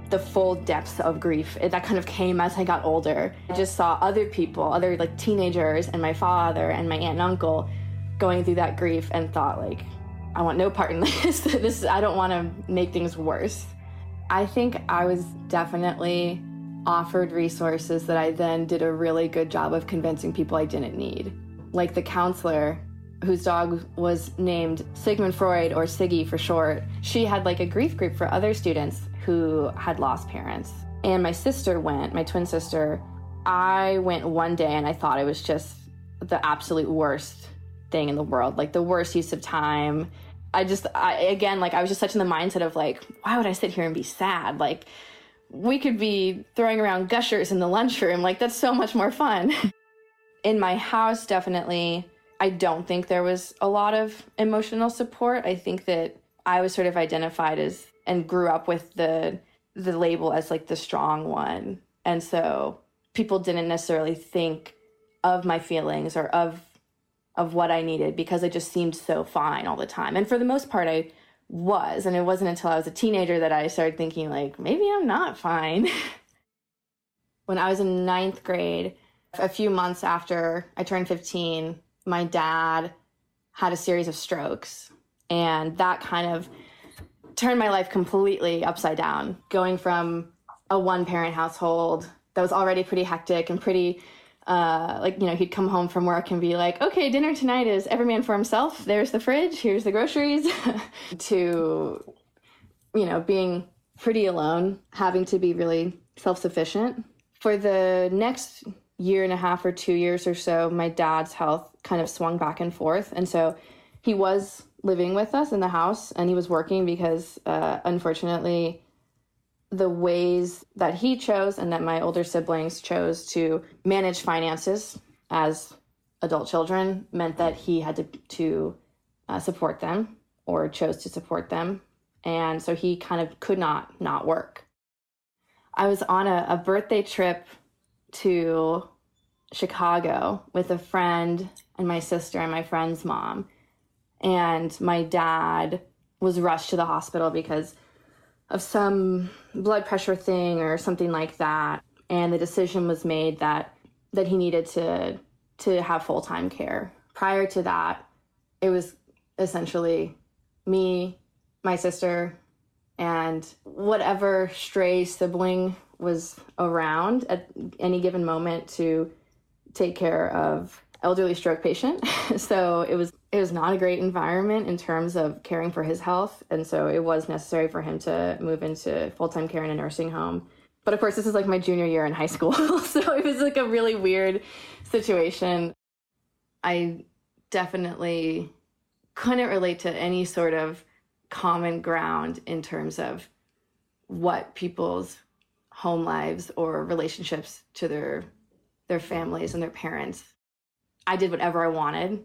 the full depths of grief. It, that kind of came as I got older. I just saw other people, other like teenagers and my father and my aunt and uncle going through that grief and thought like I want no part in this. this I don't want to make things worse. I think I was definitely offered resources that I then did a really good job of convincing people I didn't need like the counselor whose dog was named Sigmund Freud or Siggy for short, she had like a grief group for other students who had lost parents. And my sister went, my twin sister. I went one day and I thought it was just the absolute worst thing in the world, like the worst use of time. I just, I, again, like I was just such in the mindset of like, why would I sit here and be sad? Like, we could be throwing around gushers in the lunchroom. Like, that's so much more fun. in my house, definitely, I don't think there was a lot of emotional support. I think that I was sort of identified as and grew up with the the label as like the strong one. And so people didn't necessarily think of my feelings or of of what I needed because I just seemed so fine all the time. And for the most part I was. And it wasn't until I was a teenager that I started thinking like maybe I'm not fine. when I was in ninth grade, a few months after I turned 15, my dad had a series of strokes. And that kind of turned my life completely upside down, going from a one parent household that was already pretty hectic and pretty uh, like you know he'd come home from work and be like okay dinner tonight is every man for himself. There's the fridge. Here's the groceries. To you know being pretty alone having to be really self-sufficient. For the next year and a half or two years or so my dad's health kind of swung back and forth. And so he was living with us in the house and he was working because uh, unfortunately the ways that he chose and that my older siblings chose to manage finances as adult children meant that he had to, to uh, support them or chose to support them. And so he kind of could not not work. I was on a, a birthday trip to Chicago with a friend and my sister and my friend's mom. And my dad was rushed to the hospital because of some blood pressure thing or something like that and the decision was made that that he needed to to have full-time care prior to that it was essentially me my sister and whatever stray sibling was around at any given moment to take care of elderly stroke patient. so it was it was not a great environment in terms of caring for his health, and so it was necessary for him to move into full time care in a nursing home. But of course, this is like my junior year in high school, so it was like a really weird situation. I definitely couldn't relate to any sort of common ground in terms of what people's home lives or relationships to their their families and their parents I did whatever I wanted.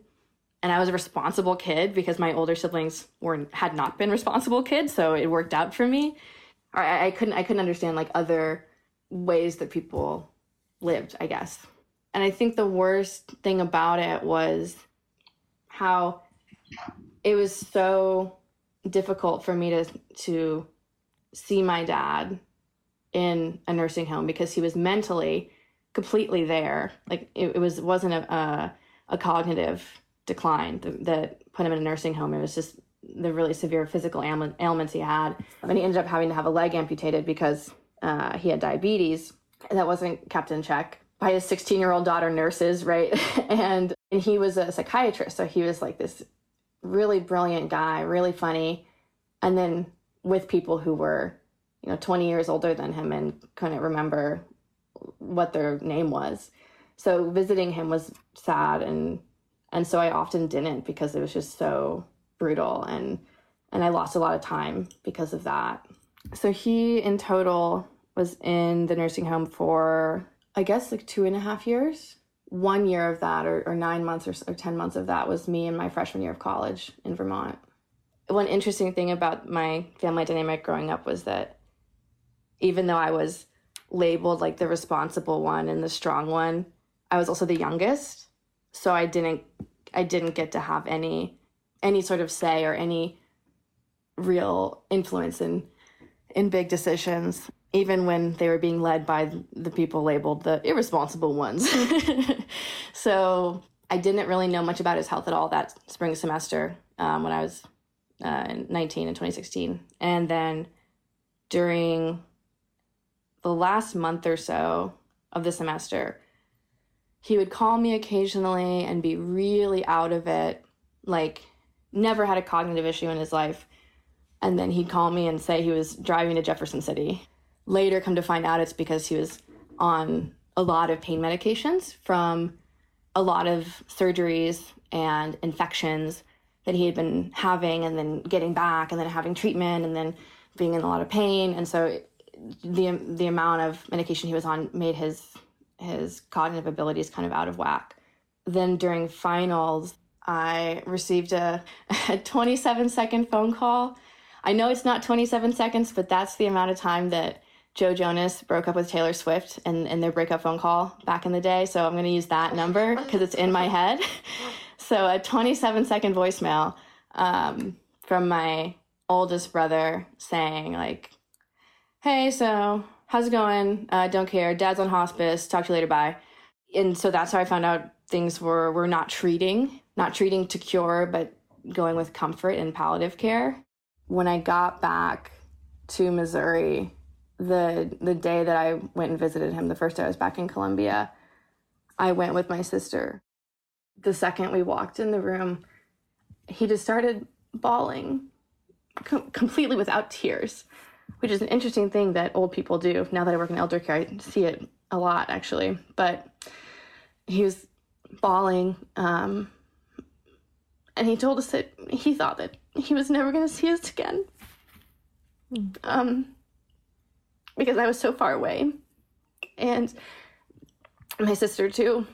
And I was a responsible kid because my older siblings were had not been responsible kids, so it worked out for me. I, I couldn't I couldn't understand like other ways that people lived, I guess. And I think the worst thing about it was how it was so difficult for me to to see my dad in a nursing home because he was mentally completely there. Like it, it was wasn't a, a, a cognitive decline that, put him in a nursing home. It was just the really severe physical ailments he had, and he ended up having to have a leg amputated because uh, he had diabetes. That wasn't kept in check by his 16 year old daughter nurses, right? and and he was a psychiatrist, so he was like this really brilliant guy, really funny, and then with people who were you know 20 years older than him and couldn't remember what their name was. So visiting him was sad and and so I often didn't because it was just so brutal and and I lost a lot of time because of that. So he in total was in the nursing home for I guess like two and a half years. One year of that, or, or nine months or, or 10 months of that, was me in my freshman year of college in Vermont. One interesting thing about my family dynamic growing up was that even though I was labeled like the responsible one and the strong one. I was also the youngest, so I didn't I didn't get to have any any sort of say or any real influence in in big decisions even when they were being led by the people labeled the irresponsible ones. so I didn't really know much about his health at all that spring semester um, when I was uh, 19 in 2016. And then during the last month or so of the semester, he would call me occasionally and be really out of it, like never had a cognitive issue in his life. And then he'd call me and say he was driving to Jefferson City. Later, come to find out it's because he was on a lot of pain medications from a lot of surgeries and infections that he had been having and then getting back and then having treatment and then being in a lot of pain. And so the the amount of medication he was on made his his cognitive abilities kind of out of whack. Then during finals, I received a, a 27 second phone call. I know it's not 27 seconds, but that's the amount of time that Joe Jonas broke up with Taylor Swift and, and their breakup phone call back in the day. So I'm going to use that number because it's in my head. so a 27 second voicemail um, from my oldest brother saying, like, hey, so how's it going? Uh, don't care. Dad's on hospice. Talk to you later. Bye. And so that's how I found out things were were not treating, not treating to cure, but going with comfort and palliative care. When I got back to Missouri, the the day that I went and visited him, the first day I was back in Columbia, I went with my sister. The second we walked in the room, he just started bawling com- completely without tears, which is an interesting thing that old people do. Now that I work in elder care, I see it a lot actually. But he was bawling, um, and he told us that he thought that he was never going to see us again. Um, because I was so far away. And my sister, too.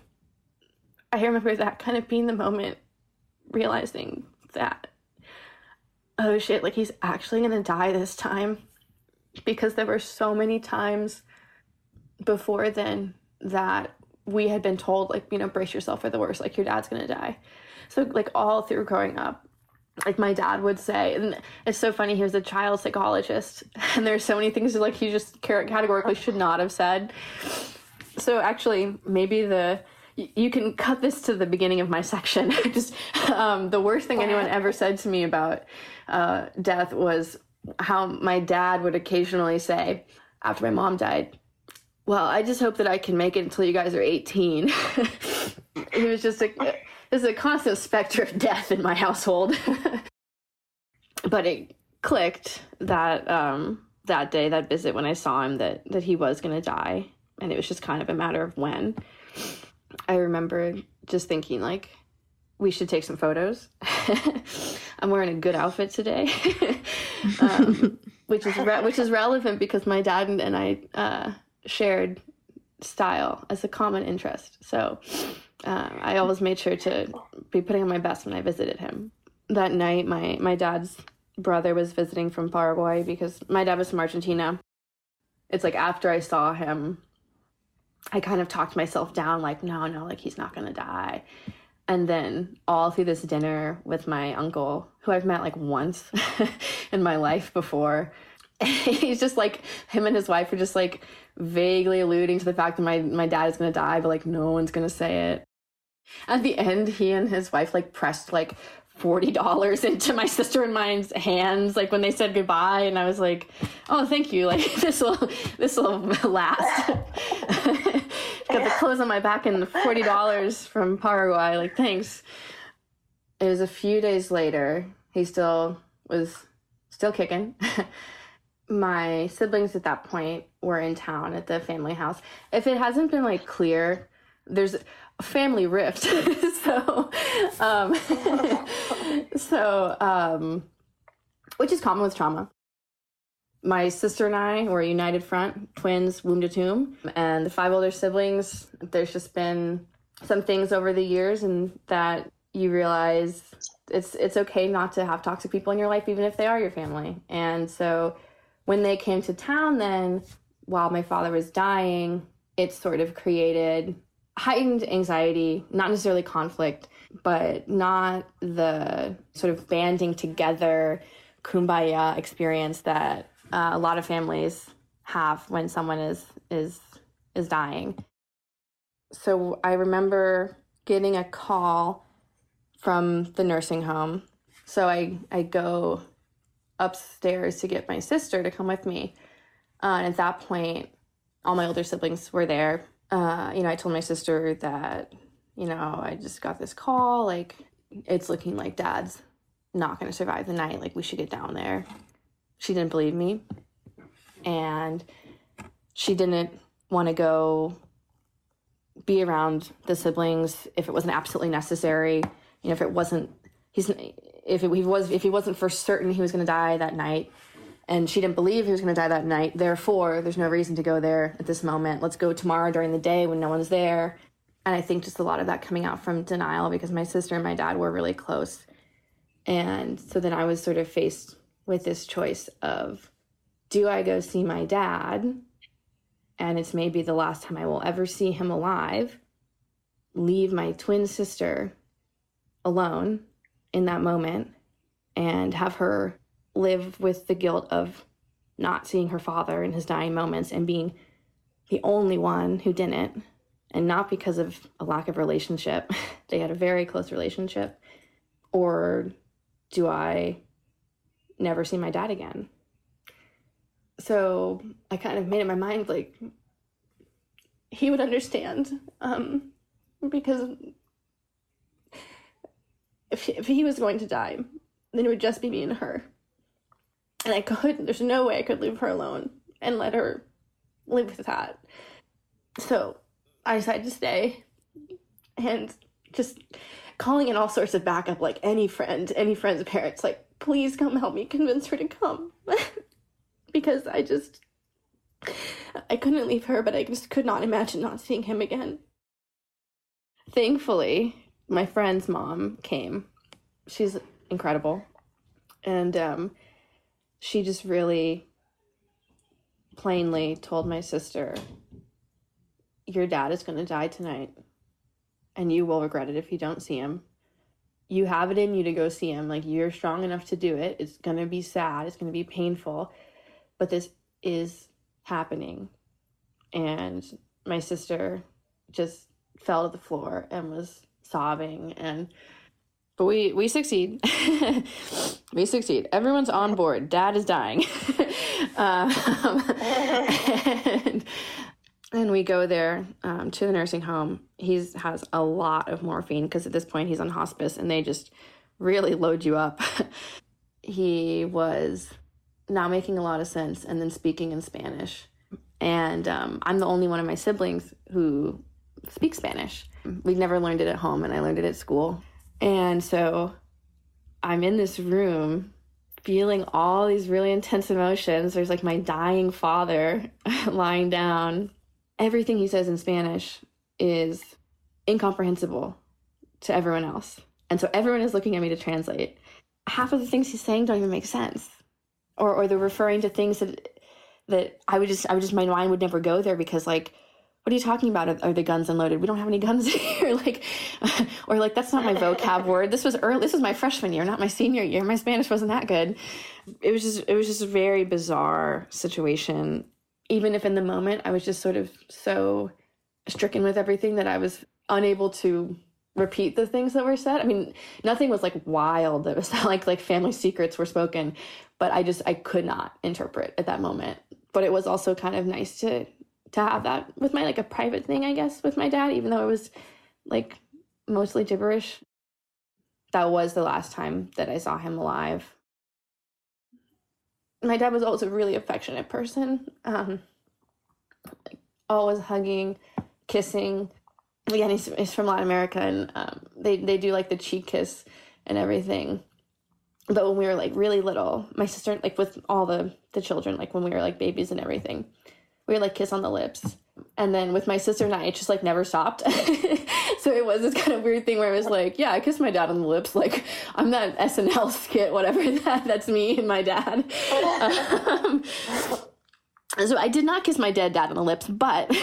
I remember that kind of being the moment realizing that, oh shit, like he's actually gonna die this time. Because there were so many times before then that we had been told, like, you know, brace yourself for the worst, like, your dad's gonna die. So, like, all through growing up, like my dad would say and it's so funny he was a child psychologist and there's so many things like he just categorically should not have said so actually maybe the you can cut this to the beginning of my section just um, the worst thing anyone ever said to me about uh, death was how my dad would occasionally say after my mom died well i just hope that i can make it until you guys are 18 he was just like there's a constant specter of death in my household. but it clicked that um, that day, that visit when I saw him, that that he was going to die, and it was just kind of a matter of when. I remember just thinking like, we should take some photos. I'm wearing a good outfit today, um, which is re- which is relevant because my dad and I uh, shared style as a common interest. So uh, I always made sure to be putting on my best when I visited him. That night, my my dad's brother was visiting from Paraguay because my dad was from Argentina. It's like after I saw him, I kind of talked myself down, like, no, no, like he's not gonna die. And then all through this dinner with my uncle, who I've met like once in my life before, he's just like him and his wife are just like vaguely alluding to the fact that my my dad is gonna die, but like no one's gonna say it. At the end, he and his wife like pressed like forty dollars into my sister and mine's hands, like when they said goodbye, and I was like, "Oh, thank you. Like this will this will last." Got the clothes on my back and forty dollars from Paraguay. Like thanks. It was a few days later. He still was still kicking. my siblings at that point were in town at the family house. If it hasn't been like clear, there's a family rift. so, um, so, um, which is common with trauma. My sister and I were a united front, twins, womb to tomb, and the five older siblings. There's just been some things over the years, and that you realize it's it's okay not to have toxic people in your life, even if they are your family. And so, when they came to town, then while my father was dying, it sort of created heightened anxiety, not necessarily conflict, but not the sort of banding together kumbaya experience that uh, a lot of families have when someone is is is dying. So I remember getting a call from the nursing home. So I I go upstairs to get my sister to come with me. Uh, and at that point, all my older siblings were there uh, you know, I told my sister that, you know, I just got this call. Like, it's looking like dad's not going to survive the night. Like, we should get down there. She didn't believe me. And she didn't want to go be around the siblings if it wasn't absolutely necessary. You know, if it wasn't, he's, if it, he was, if he wasn't for certain he was going to die that night, and she didn't believe he was going to die that night. Therefore, there's no reason to go there at this moment. Let's go tomorrow during the day when no one's there. And I think just a lot of that coming out from denial because my sister and my dad were really close. And so then I was sort of faced with this choice of do I go see my dad? And it's maybe the last time I will ever see him alive, leave my twin sister alone in that moment and have her live with the guilt of not seeing her father in his dying moments and being the only one who didn't and not because of a lack of relationship they had a very close relationship or do i never see my dad again so i kind of made up my mind like he would understand um, because if, if he was going to die, then it would just be me and her. And I could, there's no way I could leave her alone and let her live with that. So I decided to stay and just calling in all sorts of backup, like any friend, any friend's parents, like, please come help me convince her to come. because I just, I couldn't leave her, but I just could not imagine not seeing him again. Thankfully, my friend's mom came. She's incredible. And um, she just really plainly told my sister, Your dad is going to die tonight, and you will regret it if you don't see him. You have it in you to go see him. Like, you're strong enough to do it. It's going to be sad, it's going to be painful, but this is happening. And my sister just fell to the floor and was sobbing. And but we we succeed. We succeed. Everyone's on board. Dad is dying. Um, and, and, we go there um, to the nursing home. He's has a lot of morphine because at this point he's on hospice and they just really load you up. He was not making a lot of sense and then speaking in spanish. And um, i'm the only one of my siblings who speaks spanish. We never learned it at home and i learned it at school. And so I'm in this room feeling all these really intense emotions. There's like my dying father lying down. Everything he says in Spanish is incomprehensible to everyone else. And so everyone is looking at me to translate. Half of the things he's saying don't even make sense. Or or they're referring to things that that I would just I would just my mind would never go there because like what are you talking about? Are, the guns unloaded? We don't have any guns here. like, or like, that's not my vocab word. This was early. This was my freshman year, not my senior year. My Spanish wasn't that good. It was just, it was just a very bizarre situation. Even if in the moment I was just sort of so stricken with everything that I was unable to repeat the things that were said. I mean, nothing was like wild. It was not like like family secrets were spoken, but I just I could not interpret at that moment. But it was also kind of nice to to have that with my like a private thing, I guess, with my dad, even though it was like mostly gibberish. That was the last time that I saw him alive. My dad was also a really affectionate person. Um, like always hugging, kissing. Again, he's, he's from Latin America, and um, they they do like the cheek kiss and everything. But when we were like really little, my sister like with all the the children, like when we were like babies and everything, we would like kiss on the lips. And then with my sister and I, it just like never stopped. so it was this kind of weird thing where I was like, yeah, I kissed my dad on the lips. Like I'm that SNL skit, whatever that that's me and my dad. Um, so I did not kiss my dead dad on the lips, but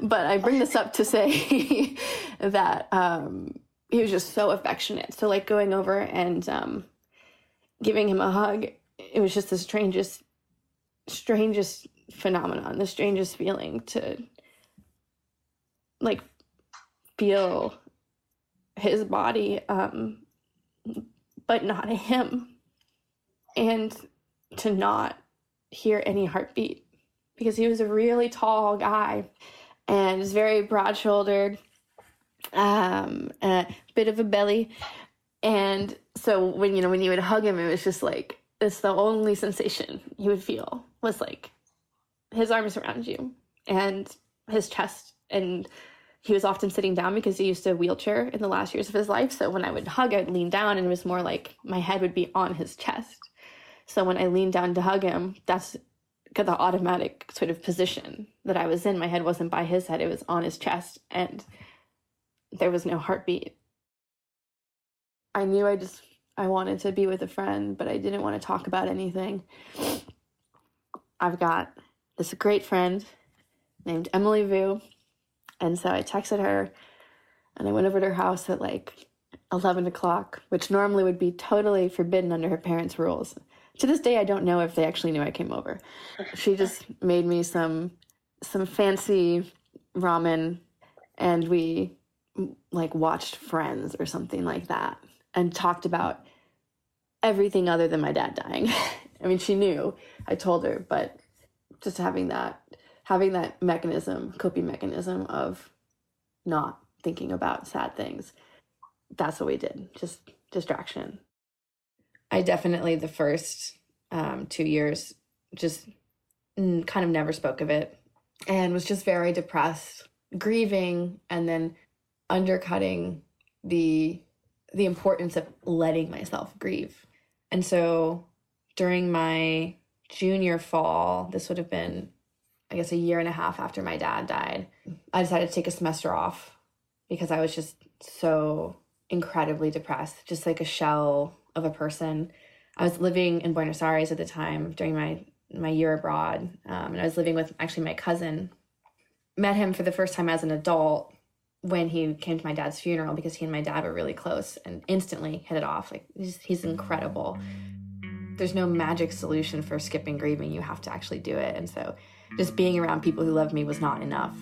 but I bring this up to say that um, he was just so affectionate. So like going over and um, giving him a hug, it was just the strangest, strangest phenomenon, the strangest feeling to like feel his body, um, but not him, and to not hear any heartbeat because he was a really tall guy and was very broad shouldered, um, a bit of a belly. And so when you know when you would hug him, it was just like it's the only sensation you would feel was like his arms around you and his chest. And he was often sitting down because he used a wheelchair in the last years of his life. So when i would hug i'd lean down and it was more like my head would be on his chest. So when i leaned down to hug him that's the automatic sort of position that i was in. My head wasn't by his head. It was on his chest and there was no heartbeat. I knew i just i wanted to be with a friend but i didn't want to talk about anything. I've got this great friend named Emily Vu. And so I texted her and I went over to her house at like 11 o'clock, which normally would be totally forbidden under her parents' rules. To this day, I don't know if they actually knew I came over. She just made me some some fancy ramen and we like watched Friends or something like that and talked about everything other than my dad dying. I mean, she knew. I told her, but just having that having that mechanism coping mechanism of not thinking about sad things. That's what we did, just distraction. I definitely, the first um, two years, just kind of never spoke of it and was just very depressed, grieving, and then undercutting the the importance of letting myself grieve. And so during my junior fall, this would have been I guess a year and a half after my dad died, I decided to take a semester off because I was just so incredibly depressed, just like a shell of a person. I was living in Buenos Aires at the time during my my year abroad, um, and I was living with actually my cousin. Met him for the first time as an adult when he came to my dad's funeral because he and my dad were really close, and instantly hit it off. Like he's, he's incredible. There's no magic solution for skipping grieving. You have to actually do it, and so just being around people who loved me was not enough.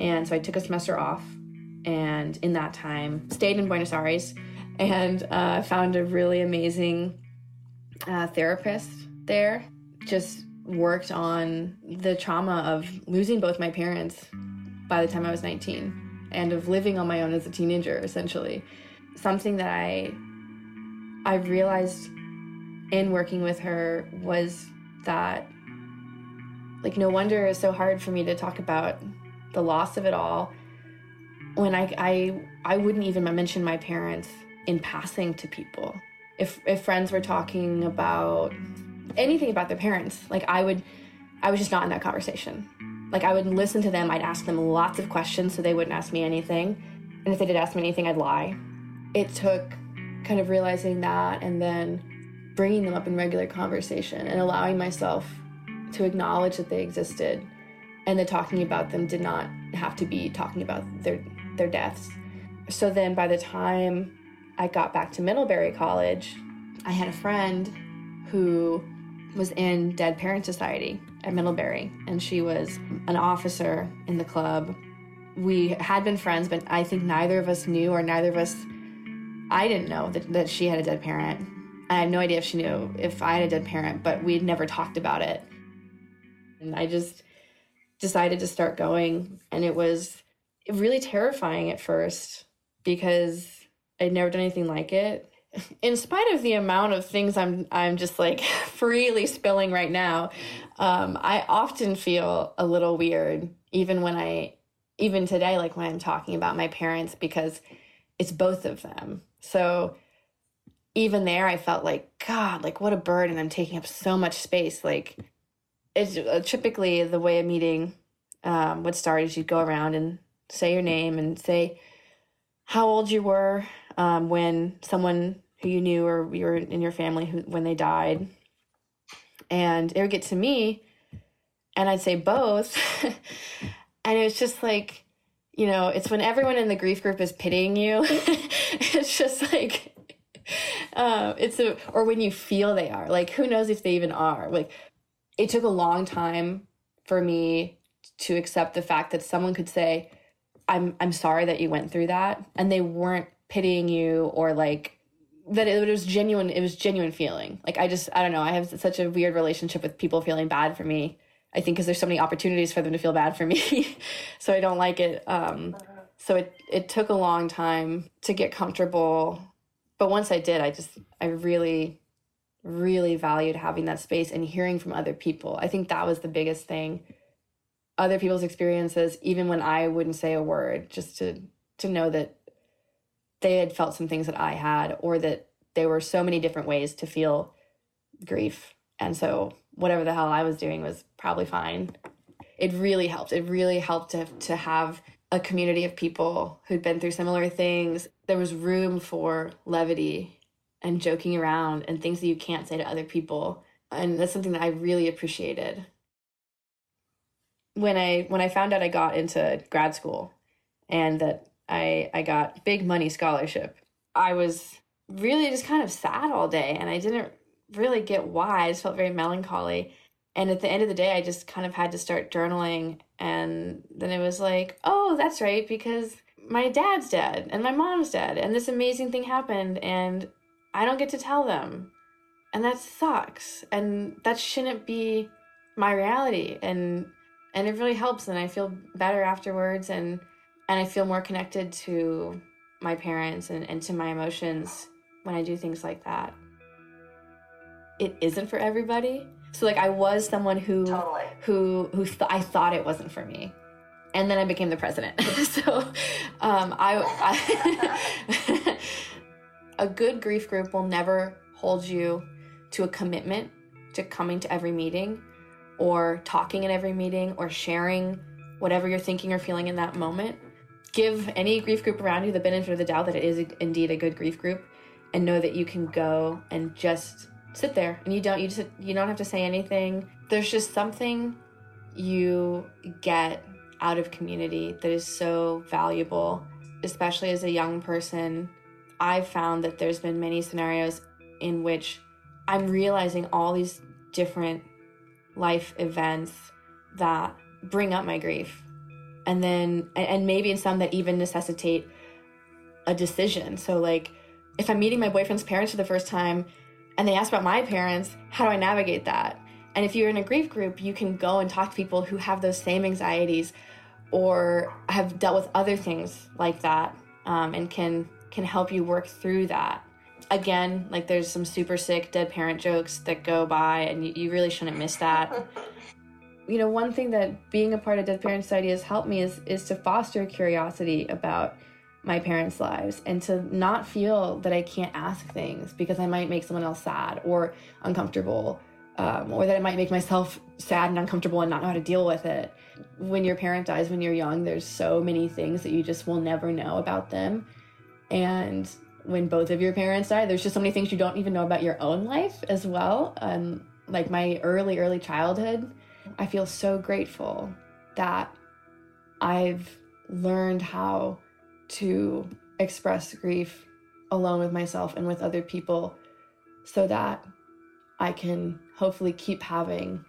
And so I took a semester off, and in that time, stayed in Buenos Aires and uh, found a really amazing uh, therapist there. Just worked on the trauma of losing both my parents by the time I was 19 and of living on my own as a teenager, essentially. Something that I I realized in mm-hmm. working with her was that like, no wonder it's so hard for me to talk about the loss of it all when I, I, I wouldn't even mention my parents in passing to people. If, if friends were talking about anything about their parents, like I would, I was just not in that conversation. Like I would listen to them, I'd ask them lots of questions so they wouldn't ask me anything. And if they did ask me anything, I'd lie. It took kind of realizing that and then bringing them up in regular conversation and allowing myself to acknowledge that they existed and that talking about them did not have to be talking about their their deaths. So then by the time I got back to Middlebury College, I had a friend who was in Dead Parent Society at Middlebury and she was an officer in the club. We had been friends, but I think neither of us knew or neither of us I didn't know that, that she had a dead parent. I had no idea if she knew if I had a dead parent, but we'd never talked about it. And I just decided to start going. And it was really terrifying at first because I'd never done anything like it. In spite of the amount of things I'm I'm just like freely spilling right now, um, I often feel a little weird, even when I even today, like when I'm talking about my parents, because it's both of them. So even there I felt like, God, like what a burden. I'm taking up so much space. Like it's uh, typically the way a meeting um, would start is you'd go around and say your name and say how old you were um, when someone who you knew or you were in your family who when they died and it would get to me and i'd say both and it's just like you know it's when everyone in the grief group is pitying you it's just like uh, it's a or when you feel they are like who knows if they even are like it took a long time for me to accept the fact that someone could say, I'm I'm sorry that you went through that and they weren't pitying you or like that it was genuine it was genuine feeling. Like I just I don't know, I have such a weird relationship with people feeling bad for me. I think because there's so many opportunities for them to feel bad for me. so I don't like it. Um so it it took a long time to get comfortable. But once I did, I just I really really valued having that space and hearing from other people. I think that was the biggest thing. Other people's experiences, even when I wouldn't say a word, just to to know that they had felt some things that I had, or that there were so many different ways to feel grief. And so whatever the hell I was doing was probably fine. It really helped. It really helped to to have a community of people who'd been through similar things. There was room for levity and joking around and things that you can't say to other people. And that's something that I really appreciated. When I when I found out I got into grad school and that I I got big money scholarship, I was really just kind of sad all day and I didn't really get why. I just felt very melancholy. And at the end of the day, I just kind of had to start journaling. And then it was like, oh, that's right, because my dad's dead and my mom's dead. And this amazing thing happened. And I don't get to tell them. And that sucks. And that shouldn't be my reality. And and it really helps and I feel better afterwards and And I feel more connected to my parents and, and to my emotions when I do things like that. It isn't for everybody. So like I was someone who Totally. who who th- I thought it wasn't for me, and then I became the president. so um, I, I a good grief group will never hold you to a commitment to coming to every meeting, or talking in every meeting, or sharing whatever you're thinking or feeling in that moment. Give any grief group around you the benefit of the doubt that it is indeed a good grief group, and know that you can go and just sit there and you don't you just you don't have to say anything. There's just something you get out of community that is so valuable especially as a young person. I've found that there's been many scenarios in which i'm realizing all these different life events that bring up my grief. And then and maybe in some that even necessitate a decision. So like if i'm meeting my boyfriend's parents for the first time and they ask about my parents, how do I navigate that? And if you're in a grief group, you can go and talk to people who have those same anxieties or have dealt with other things like that um, and can can help you work through that. Again, like there's some super sick dead parent jokes that go by, and you, you really shouldn't miss that. you know, one thing that being a part of Dead Parent Society has helped me is is to foster curiosity about my parents' lives and to not feel that I can't ask things because I might make someone else sad or uncomfortable, um, or that I might make myself sad and uncomfortable and not know how to deal with it. When your parent dies when you're young, there's so many things that you just will never know about them. And when both of your parents die, there's just so many things you don't even know about your own life as well. Um, like my early, early childhood, I feel so grateful that I've learned how to express grief alone with myself and with other people so that I can hopefully keep having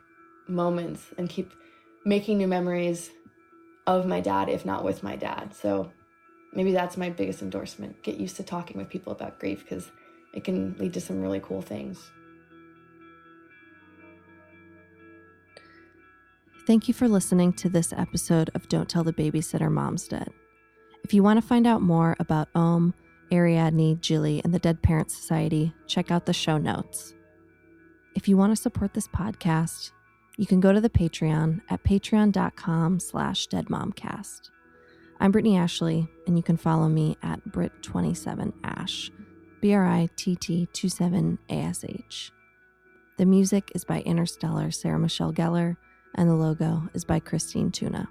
moments and keep making new memories of my dad, if not with my dad. So maybe that's my biggest endorsement. Get used to talking with people about grief because it can lead to some really cool things. Thank you for listening to this episode of Don't Tell the Babysitter Mom's Dead. If you want to find out more about Om, Ariadne, Jilly, and the Dead Parents Society, check out the show notes. If you want to support this podcast, you can go to the Patreon at patreon.com slash deadmomcast. I'm Brittany Ashley, and you can follow me at Brit27Ash, B-R-I-T-T-27-A-S-H. The music is by Interstellar Sarah Michelle Gellar, and the logo is by Christine Tuna.